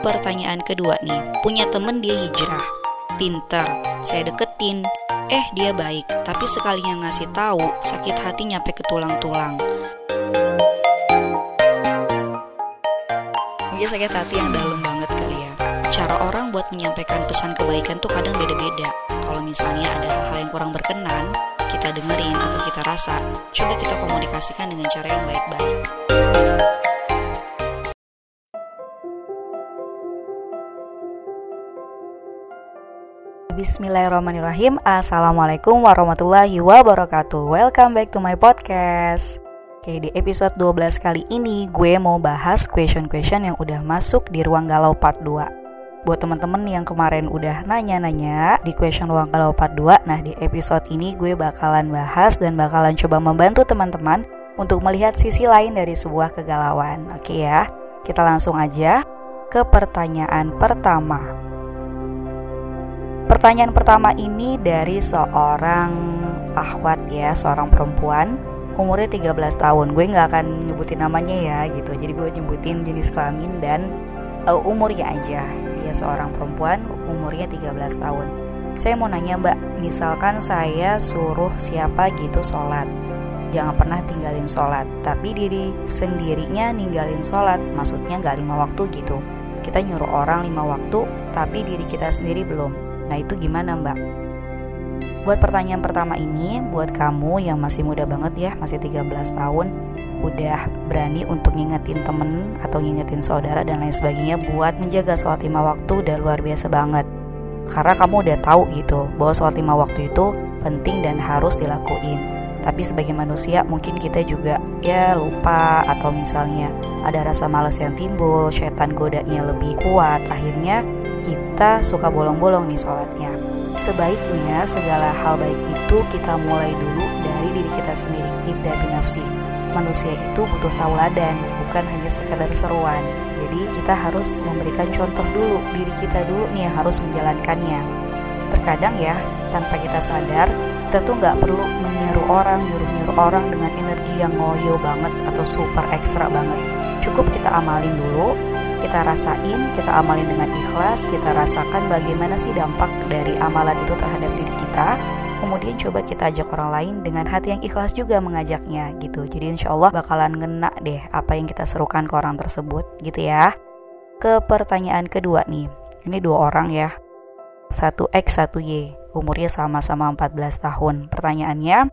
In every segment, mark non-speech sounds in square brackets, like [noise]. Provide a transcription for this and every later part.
Pertanyaan kedua nih, punya temen dia hijrah, pinter, saya deketin, eh dia baik, tapi sekalinya ngasih tahu sakit hati nyampe ke tulang-tulang. Mungkin sakit hati yang dalam banget kali ya. Cara orang buat menyampaikan pesan kebaikan tuh kadang beda-beda. Kalau misalnya ada hal-hal yang kurang berkenan, kita dengerin atau kita rasa, coba kita komunikasikan dengan cara yang baik-baik. Bismillahirrahmanirrahim. Assalamualaikum warahmatullahi wabarakatuh. Welcome back to my podcast. Oke di episode 12 kali ini gue mau bahas question-question yang udah masuk di Ruang Galau part 2 Buat teman-teman yang kemarin udah nanya-nanya di question Ruang Galau part 2 Nah di episode ini gue bakalan bahas dan bakalan coba membantu teman-teman Untuk melihat sisi lain dari sebuah kegalauan. Oke ya kita langsung aja ke pertanyaan pertama Pertanyaan pertama ini dari seorang ahwat ya, seorang perempuan umurnya 13 tahun. Gue nggak akan nyebutin namanya ya gitu. Jadi gue nyebutin jenis kelamin dan uh, umurnya aja. Dia seorang perempuan umurnya 13 tahun. Saya mau nanya mbak, misalkan saya suruh siapa gitu sholat Jangan pernah tinggalin sholat Tapi diri sendirinya ninggalin sholat Maksudnya nggak lima waktu gitu Kita nyuruh orang lima waktu Tapi diri kita sendiri belum Nah itu gimana mbak? Buat pertanyaan pertama ini, buat kamu yang masih muda banget ya, masih 13 tahun, udah berani untuk ngingetin temen atau ngingetin saudara dan lain sebagainya buat menjaga sholat lima waktu udah luar biasa banget. Karena kamu udah tahu gitu bahwa sholat lima waktu itu penting dan harus dilakuin. Tapi sebagai manusia mungkin kita juga ya lupa atau misalnya ada rasa males yang timbul, setan godanya lebih kuat, akhirnya kita suka bolong-bolong nih sholatnya. Sebaiknya segala hal baik itu kita mulai dulu dari diri kita sendiri, ibda binafsi. Manusia itu butuh tauladan, bukan hanya sekadar seruan. Jadi kita harus memberikan contoh dulu, diri kita dulu nih yang harus menjalankannya. Terkadang ya, tanpa kita sadar, kita tuh nggak perlu menyeru orang, nyuruh-nyuruh orang dengan energi yang ngoyo banget atau super ekstra banget. Cukup kita amalin dulu, kita rasain, kita amalin dengan ikhlas, kita rasakan bagaimana sih dampak dari amalan itu terhadap diri kita. Kemudian coba kita ajak orang lain dengan hati yang ikhlas juga mengajaknya gitu. Jadi insya Allah bakalan ngena deh apa yang kita serukan ke orang tersebut gitu ya. Ke pertanyaan kedua nih, ini dua orang ya. Satu X, satu Y, umurnya sama-sama 14 tahun. Pertanyaannya,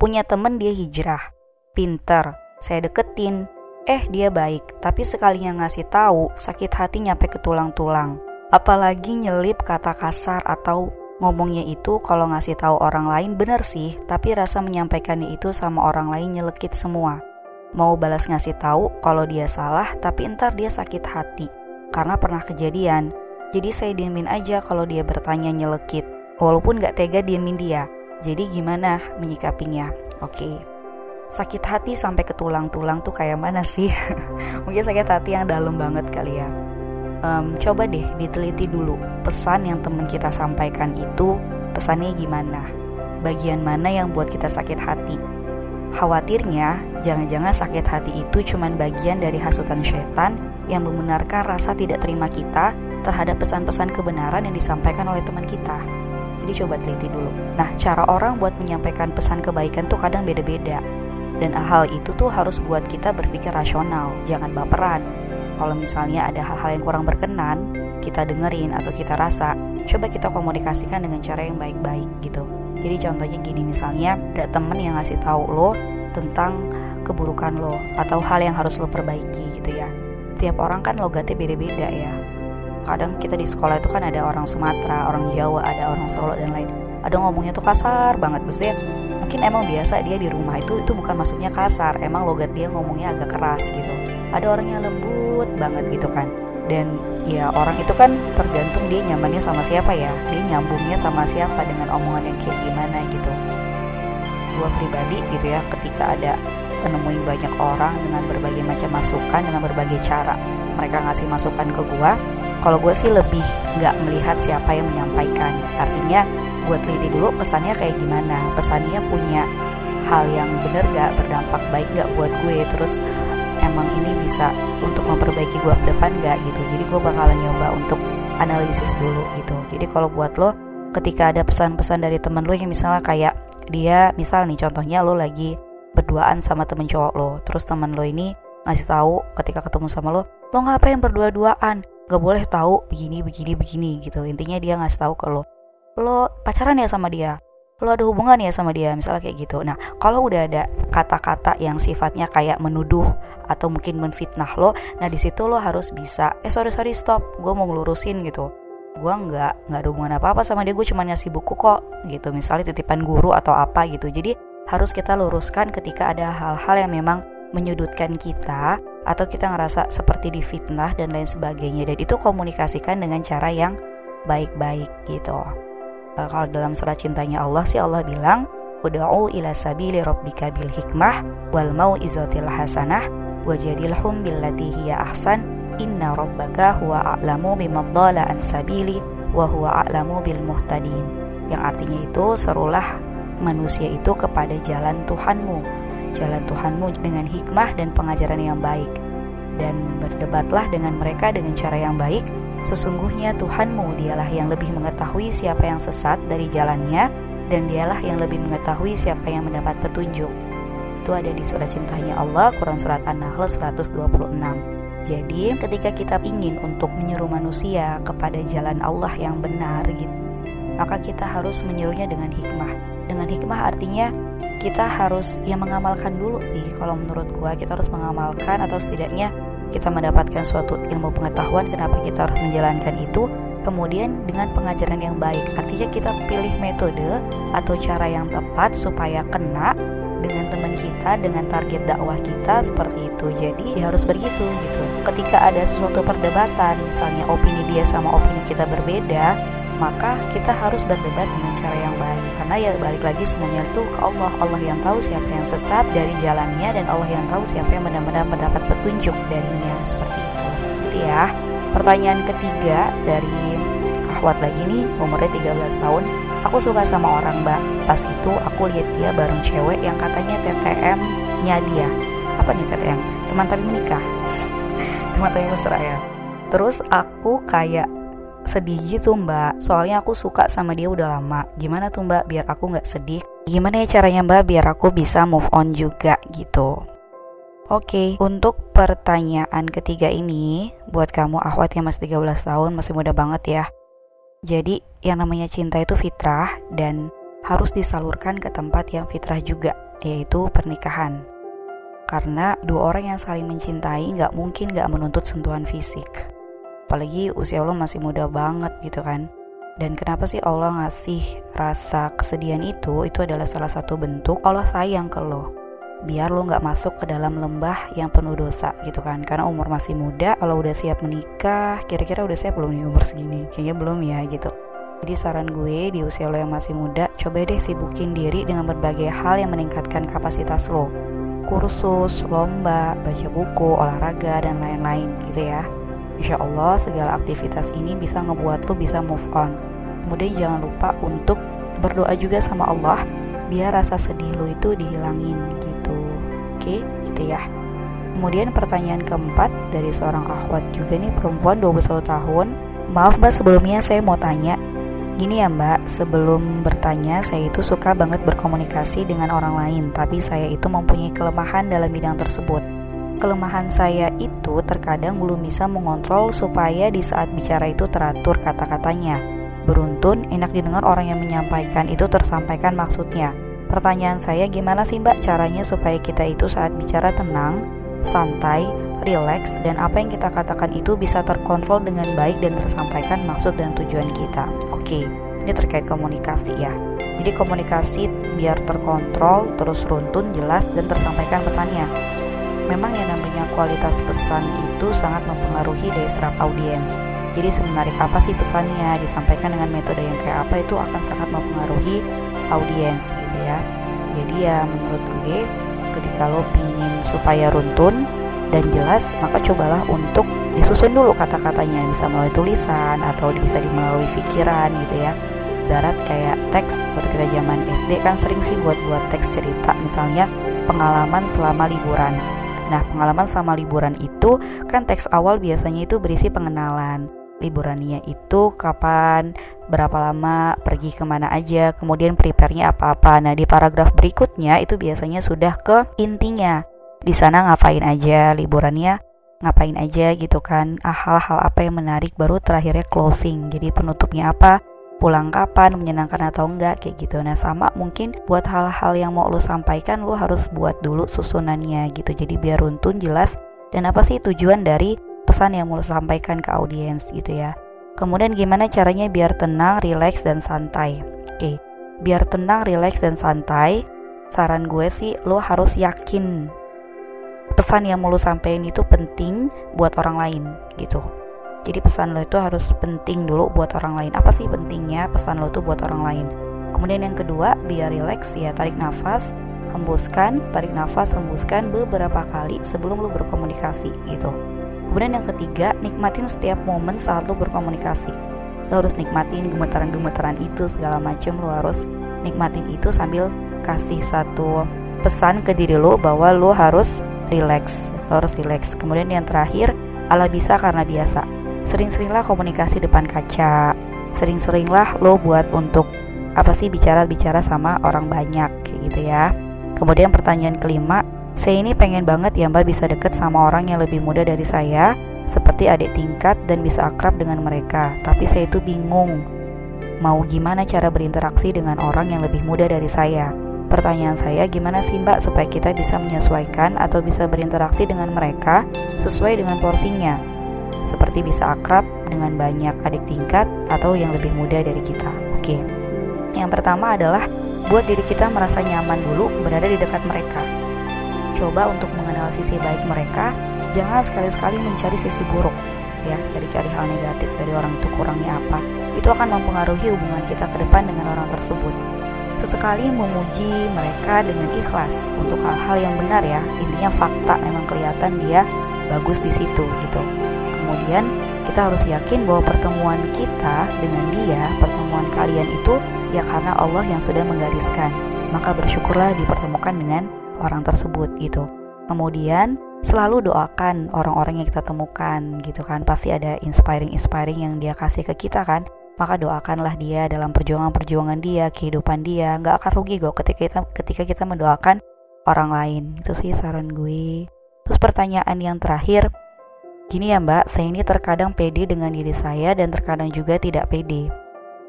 punya temen dia hijrah, pinter, saya deketin, Eh dia baik, tapi sekalinya ngasih tahu sakit hati nyampe ke tulang-tulang. Apalagi nyelip kata kasar atau ngomongnya itu kalau ngasih tahu orang lain bener sih, tapi rasa menyampaikannya itu sama orang lain nyelekit semua. Mau balas ngasih tahu kalau dia salah, tapi entar dia sakit hati karena pernah kejadian. Jadi saya diemin aja kalau dia bertanya nyelekit, walaupun gak tega diemin dia. Jadi gimana menyikapinya? Oke. Okay sakit hati sampai ke tulang-tulang tuh kayak mana sih? [laughs] Mungkin sakit hati yang dalam banget kali ya. Um, coba deh diteliti dulu pesan yang temen kita sampaikan itu pesannya gimana? Bagian mana yang buat kita sakit hati? Khawatirnya, jangan-jangan sakit hati itu cuma bagian dari hasutan setan yang membenarkan rasa tidak terima kita terhadap pesan-pesan kebenaran yang disampaikan oleh teman kita. Jadi coba teliti dulu. Nah, cara orang buat menyampaikan pesan kebaikan tuh kadang beda-beda dan hal itu tuh harus buat kita berpikir rasional, jangan baperan. Kalau misalnya ada hal-hal yang kurang berkenan, kita dengerin atau kita rasa, coba kita komunikasikan dengan cara yang baik-baik gitu. Jadi contohnya gini misalnya ada temen yang ngasih tahu lo tentang keburukan lo atau hal yang harus lo perbaiki gitu ya. Tiap orang kan logatnya beda-beda ya. Kadang kita di sekolah itu kan ada orang Sumatera, orang Jawa, ada orang Solo dan lain. Ada ngomongnya tuh kasar banget, maksudnya mungkin emang biasa dia di rumah itu itu bukan maksudnya kasar emang logat dia ngomongnya agak keras gitu. Ada orang yang lembut banget gitu kan. Dan ya orang itu kan tergantung dia nyamannya sama siapa ya. Dia nyambungnya sama siapa dengan omongan yang kayak gimana gitu. Gue pribadi gitu ya ketika ada menemuin banyak orang dengan berbagai macam masukan dengan berbagai cara mereka ngasih masukan ke gue kalau gue sih lebih nggak melihat siapa yang menyampaikan. Artinya buat teliti dulu pesannya kayak gimana. Pesannya punya hal yang bener gak berdampak baik gak buat gue. Terus emang ini bisa untuk memperbaiki gue ke depan gak gitu. Jadi gue bakalan nyoba untuk analisis dulu gitu. Jadi kalau buat lo ketika ada pesan-pesan dari temen lo yang misalnya kayak dia misal nih contohnya lo lagi berduaan sama temen cowok lo. Terus temen lo ini ngasih tahu ketika ketemu sama lo lo ngapain berdua-duaan gak boleh tahu begini begini begini gitu. Intinya dia ngasih tahu lo lo pacaran ya sama dia? Lo ada hubungan ya sama dia? Misalnya kayak gitu. Nah kalau udah ada kata-kata yang sifatnya kayak menuduh atau mungkin menfitnah lo nah di situ lo harus bisa eh sorry sorry stop. Gue mau ngelurusin gitu. Gue nggak nggak ada hubungan apa apa sama dia. Gue cuma ngasih buku kok gitu. Misalnya titipan guru atau apa gitu. Jadi harus kita luruskan ketika ada hal-hal yang memang menyudutkan kita atau kita ngerasa seperti difitnah dan lain sebagainya. Dan itu komunikasikan dengan cara yang baik-baik gitu. Kalau dalam surat cintanya Allah sih Allah bilang Uda'u ila sabili rabbika bil hikmah wal mau'izatil hasanah wajadilhum billati hiya ahsan. Inna rabbaka huwa a'lamu biman an sabili wa huwa a'lamu bil muhtadin. Yang artinya itu serulah manusia itu kepada jalan Tuhanmu jalan Tuhanmu dengan hikmah dan pengajaran yang baik dan berdebatlah dengan mereka dengan cara yang baik Sesungguhnya Tuhanmu dialah yang lebih mengetahui siapa yang sesat dari jalannya dan dialah yang lebih mengetahui siapa yang mendapat petunjuk. Itu ada di surat cintanya Allah, Quran Surat An-Nahl 126. Jadi ketika kita ingin untuk menyuruh manusia kepada jalan Allah yang benar gitu, maka kita harus menyuruhnya dengan hikmah. Dengan hikmah artinya kita harus ya mengamalkan dulu sih. Kalau menurut gua kita harus mengamalkan atau setidaknya kita mendapatkan suatu ilmu pengetahuan kenapa kita harus menjalankan itu. Kemudian dengan pengajaran yang baik artinya kita pilih metode atau cara yang tepat supaya kena dengan teman kita dengan target dakwah kita seperti itu. Jadi ya harus begitu gitu. Ketika ada sesuatu perdebatan misalnya opini dia sama opini kita berbeda maka kita harus berdebat dengan cara yang baik. Karena ya balik lagi semuanya itu ke Allah. Allah yang tahu siapa yang sesat dari jalannya dan Allah yang tahu siapa yang benar-benar mendapat petunjuk darinya. Seperti itu. Gitu ya. Pertanyaan ketiga dari Ahwat lagi nih umurnya 13 tahun. Aku suka sama orang mbak. Pas itu aku lihat dia bareng cewek yang katanya TTM nya dia. Apa nih TTM teman tapi menikah. [laughs] Teman tapi mesra ya. Terus aku kayak sedih gitu mbak. Soalnya aku suka sama dia udah lama. Gimana tuh mbak? Biar aku gak sedih. Gimana ya caranya mbak? Biar aku bisa move on juga gitu. Oke, okay, untuk pertanyaan ketiga ini Buat kamu ahwat yang masih 13 tahun Masih muda banget ya. Jadi yang namanya cinta itu fitrah Dan harus disalurkan ke tempat yang fitrah juga Yaitu pernikahan. Karena dua orang yang saling mencintai Gak mungkin gak menuntut sentuhan fisik apalagi usia lo masih muda banget gitu kan. Dan kenapa sih Allah ngasih rasa kesedihan itu? Itu adalah salah satu bentuk Allah sayang ke lo. Biar lo nggak masuk ke dalam lembah yang penuh dosa gitu kan. Karena umur masih muda kalau udah siap menikah kira-kira udah siap belum nih umur segini? Kayaknya belum ya gitu. Jadi saran gue di usia lo yang masih muda coba deh sibukin diri dengan berbagai hal yang meningkatkan kapasitas lo. Kursus, lomba, baca buku, olahraga, dan lain-lain gitu ya Insya Allah segala aktivitas ini bisa ngebuat lo bisa move on. Kemudian jangan lupa untuk berdoa juga sama Allah biar rasa sedih lo itu dihilangin gitu. Oke, gitu ya. Kemudian pertanyaan keempat dari seorang akhwat juga nih perempuan 21 tahun. Maaf mbak sebelumnya saya mau tanya Gini ya mbak, sebelum bertanya saya itu suka banget berkomunikasi dengan orang lain Tapi saya itu mempunyai kelemahan dalam bidang tersebut Kelemahan saya itu terkadang belum bisa mengontrol supaya di saat bicara itu teratur kata-katanya. Beruntun, enak didengar orang yang menyampaikan itu tersampaikan maksudnya. Pertanyaan saya gimana sih mbak caranya supaya kita itu saat bicara tenang, santai, rileks, dan apa yang kita katakan itu bisa terkontrol dengan baik dan tersampaikan maksud dan tujuan kita. Oke, ini terkait komunikasi ya. Jadi komunikasi biar terkontrol, terus runtun, jelas, dan tersampaikan pesannya memang yang namanya kualitas pesan itu sangat mempengaruhi daya serap audiens. Jadi semenarik apa sih pesannya? Disampaikan dengan metode yang kayak apa itu akan sangat mempengaruhi audiens gitu ya. Jadi ya menurut gue ketika lo pingin supaya runtun dan jelas maka cobalah untuk disusun dulu kata-katanya. Bisa melalui tulisan atau bisa melalui pikiran gitu ya. Darat kayak teks waktu kita zaman SD kan sering sih buat buat teks cerita. Misalnya pengalaman selama liburan Nah, pengalaman sama liburan itu kan teks awal biasanya itu berisi pengenalan. Liburannya itu kapan, berapa lama, pergi ke mana aja, kemudian prepare-nya apa-apa. Nah, di paragraf berikutnya itu biasanya sudah ke intinya. Di sana ngapain aja, liburannya ngapain aja gitu kan. Ah, hal-hal apa yang menarik baru terakhirnya closing. Jadi penutupnya apa? Pulang kapan, menyenangkan atau enggak kayak gitu. Nah, sama mungkin buat hal-hal yang mau lo sampaikan lo harus buat dulu susunannya gitu. Jadi biar runtun jelas dan apa sih tujuan dari pesan yang mau lo sampaikan ke audiens gitu ya. Kemudian gimana caranya biar tenang, rileks dan santai. Oke. Biar tenang, rileks dan santai, saran gue sih lo harus yakin pesan yang mau lo sampaikan itu penting buat orang lain gitu jadi pesan lo itu harus penting dulu buat orang lain. Apa sih pentingnya pesan lo itu buat orang lain? Kemudian yang kedua, biar rileks ya, tarik nafas, hembuskan, tarik nafas, hembuskan beberapa kali sebelum lo berkomunikasi gitu. Kemudian yang ketiga, nikmatin setiap momen saat lo berkomunikasi. Lo harus nikmatin gemetaran-gemetaran itu segala macam. Lo harus nikmatin itu sambil kasih satu pesan ke diri lo bahwa lo harus relax, lo harus relax. Kemudian yang terakhir, ala bisa karena biasa sering-seringlah komunikasi depan kaca. Sering-seringlah lo buat untuk apa sih bicara-bicara sama orang banyak kayak gitu ya. Kemudian pertanyaan kelima saya ini pengen banget ya mbak bisa deket sama orang yang lebih muda dari saya seperti adik tingkat dan bisa akrab dengan mereka. Tapi saya itu bingung. Mau gimana cara berinteraksi dengan orang yang lebih muda dari saya? Pertanyaan saya, gimana sih Mbak supaya kita bisa menyesuaikan atau bisa berinteraksi dengan mereka sesuai dengan porsinya? Seperti bisa akrab dengan banyak adik tingkat atau yang lebih muda dari kita. Oke. Yang pertama adalah buat diri kita merasa nyaman dulu berada di dekat mereka. Coba untuk mengenal sisi baik mereka, jangan sekali-sekali mencari sisi buruk. Ya, cari-cari hal negatif dari orang itu kurangnya apa. Itu akan mempengaruhi hubungan kita ke depan dengan orang tersebut. Sesekali memuji mereka dengan ikhlas untuk hal-hal yang benar ya. Intinya fakta memang kelihatan dia bagus di situ gitu kemudian kita harus yakin bahwa pertemuan kita dengan dia, pertemuan kalian itu ya karena Allah yang sudah menggariskan. Maka bersyukurlah dipertemukan dengan orang tersebut gitu. Kemudian selalu doakan orang-orang yang kita temukan gitu kan. Pasti ada inspiring-inspiring yang dia kasih ke kita kan. Maka doakanlah dia dalam perjuangan-perjuangan dia, kehidupan dia. Nggak akan rugi kok ketika kita ketika kita mendoakan orang lain. Itu sih saran gue. Terus pertanyaan yang terakhir, Gini ya mbak, saya ini terkadang pede dengan diri saya dan terkadang juga tidak pede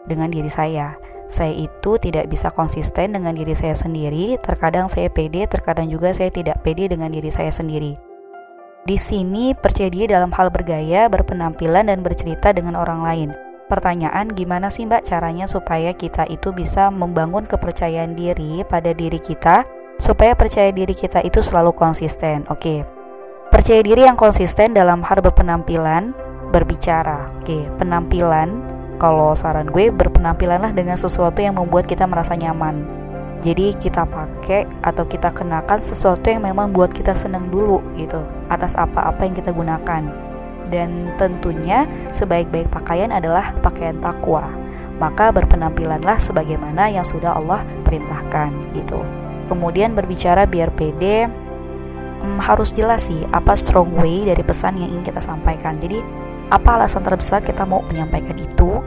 dengan diri saya. Saya itu tidak bisa konsisten dengan diri saya sendiri, terkadang saya pede, terkadang juga saya tidak pede dengan diri saya sendiri. Di sini percaya diri dalam hal bergaya, berpenampilan, dan bercerita dengan orang lain. Pertanyaan, gimana sih mbak caranya supaya kita itu bisa membangun kepercayaan diri pada diri kita, supaya percaya diri kita itu selalu konsisten? Oke, Percaya diri yang konsisten dalam hal berpenampilan, berbicara. Oke, penampilan kalau saran gue berpenampilanlah dengan sesuatu yang membuat kita merasa nyaman. Jadi kita pakai atau kita kenakan sesuatu yang memang buat kita senang dulu gitu atas apa-apa yang kita gunakan. Dan tentunya sebaik-baik pakaian adalah pakaian takwa. Maka berpenampilanlah sebagaimana yang sudah Allah perintahkan gitu. Kemudian berbicara biar pede, hmm, harus jelas sih apa strong way dari pesan yang ingin kita sampaikan. Jadi apa alasan terbesar kita mau menyampaikan itu?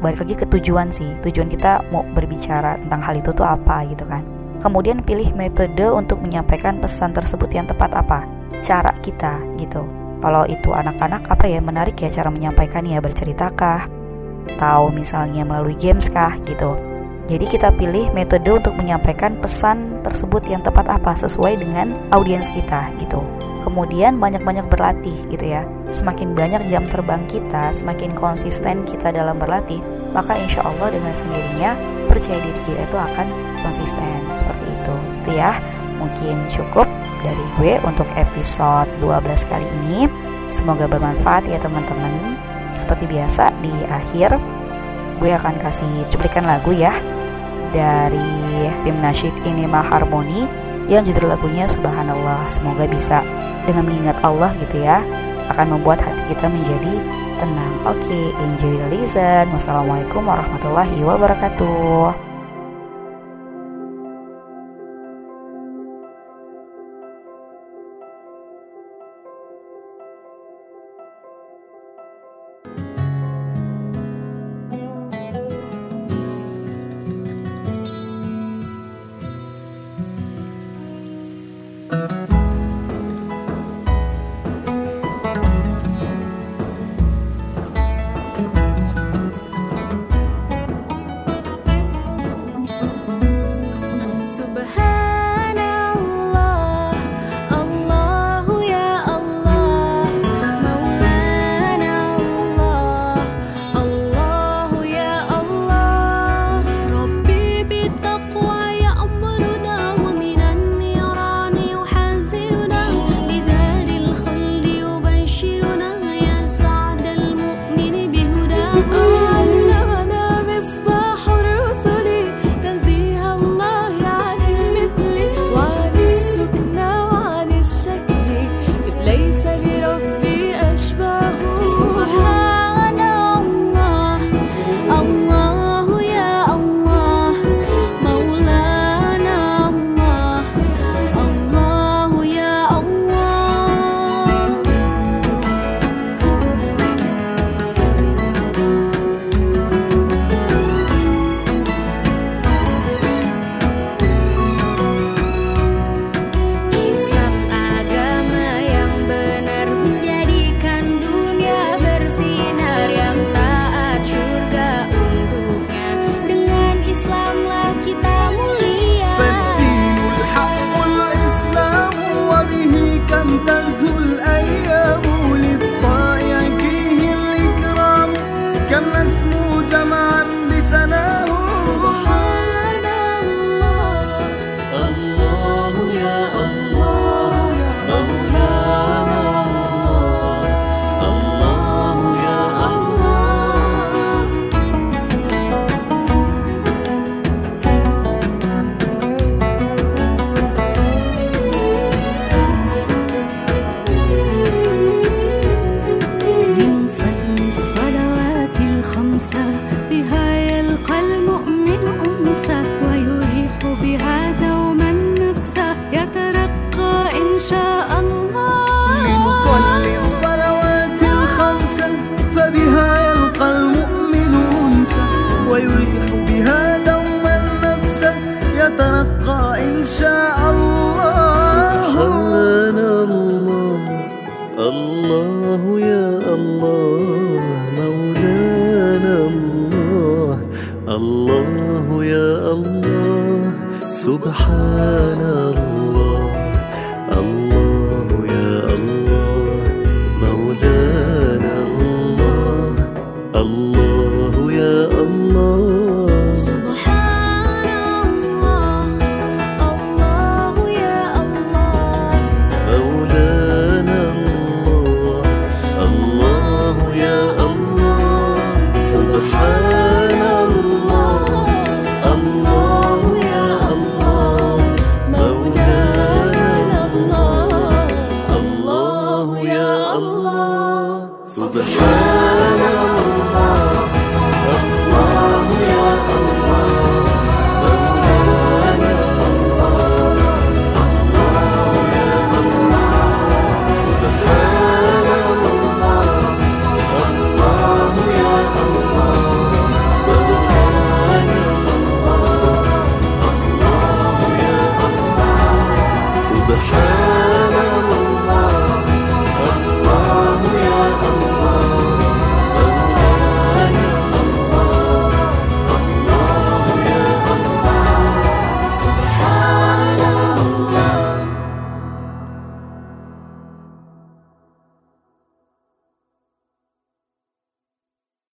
Balik lagi ke tujuan sih. Tujuan kita mau berbicara tentang hal itu tuh apa gitu kan. Kemudian pilih metode untuk menyampaikan pesan tersebut yang tepat apa? Cara kita gitu. Kalau itu anak-anak apa ya menarik ya cara menyampaikannya berceritakah? Atau misalnya melalui games kah gitu jadi kita pilih metode untuk menyampaikan pesan tersebut yang tepat apa sesuai dengan audiens kita gitu. Kemudian banyak-banyak berlatih gitu ya. Semakin banyak jam terbang kita, semakin konsisten kita dalam berlatih, maka insya Allah dengan sendirinya percaya diri kita itu akan konsisten seperti itu. Itu ya. Mungkin cukup dari gue untuk episode 12 kali ini. Semoga bermanfaat ya teman-teman. Seperti biasa di akhir gue akan kasih cuplikan lagu ya dari tim nasyid Inima Harmoni yang judul lagunya Subhanallah. Semoga bisa dengan mengingat Allah gitu ya akan membuat hati kita menjadi tenang. Oke, okay, enjoy the listen. Wassalamualaikum warahmatullahi wabarakatuh.